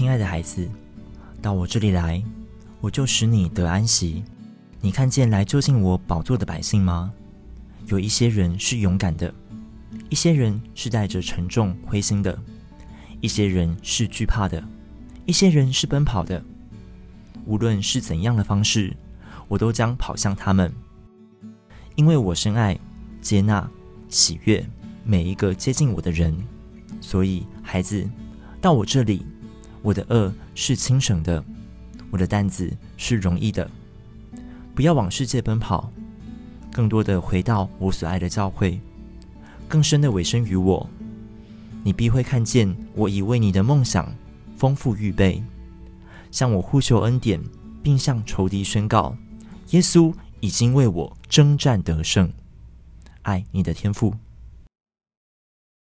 亲爱的孩子，到我这里来，我就使你得安息。你看见来就近我宝座的百姓吗？有一些人是勇敢的，一些人是带着沉重灰心的，一些人是惧怕的，一些人是奔跑的。无论是怎样的方式，我都将跑向他们，因为我深爱、接纳、喜悦每一个接近我的人。所以，孩子，到我这里，我的轭是轻省的，我的担子是容易的。不要往世界奔跑，更多的回到我所爱的教会，更深的委身于我。你必会看见我已为你的梦想丰富预备。向我呼求恩典，并向仇敌宣告：耶稣已经为我征战得胜。爱你的天赋。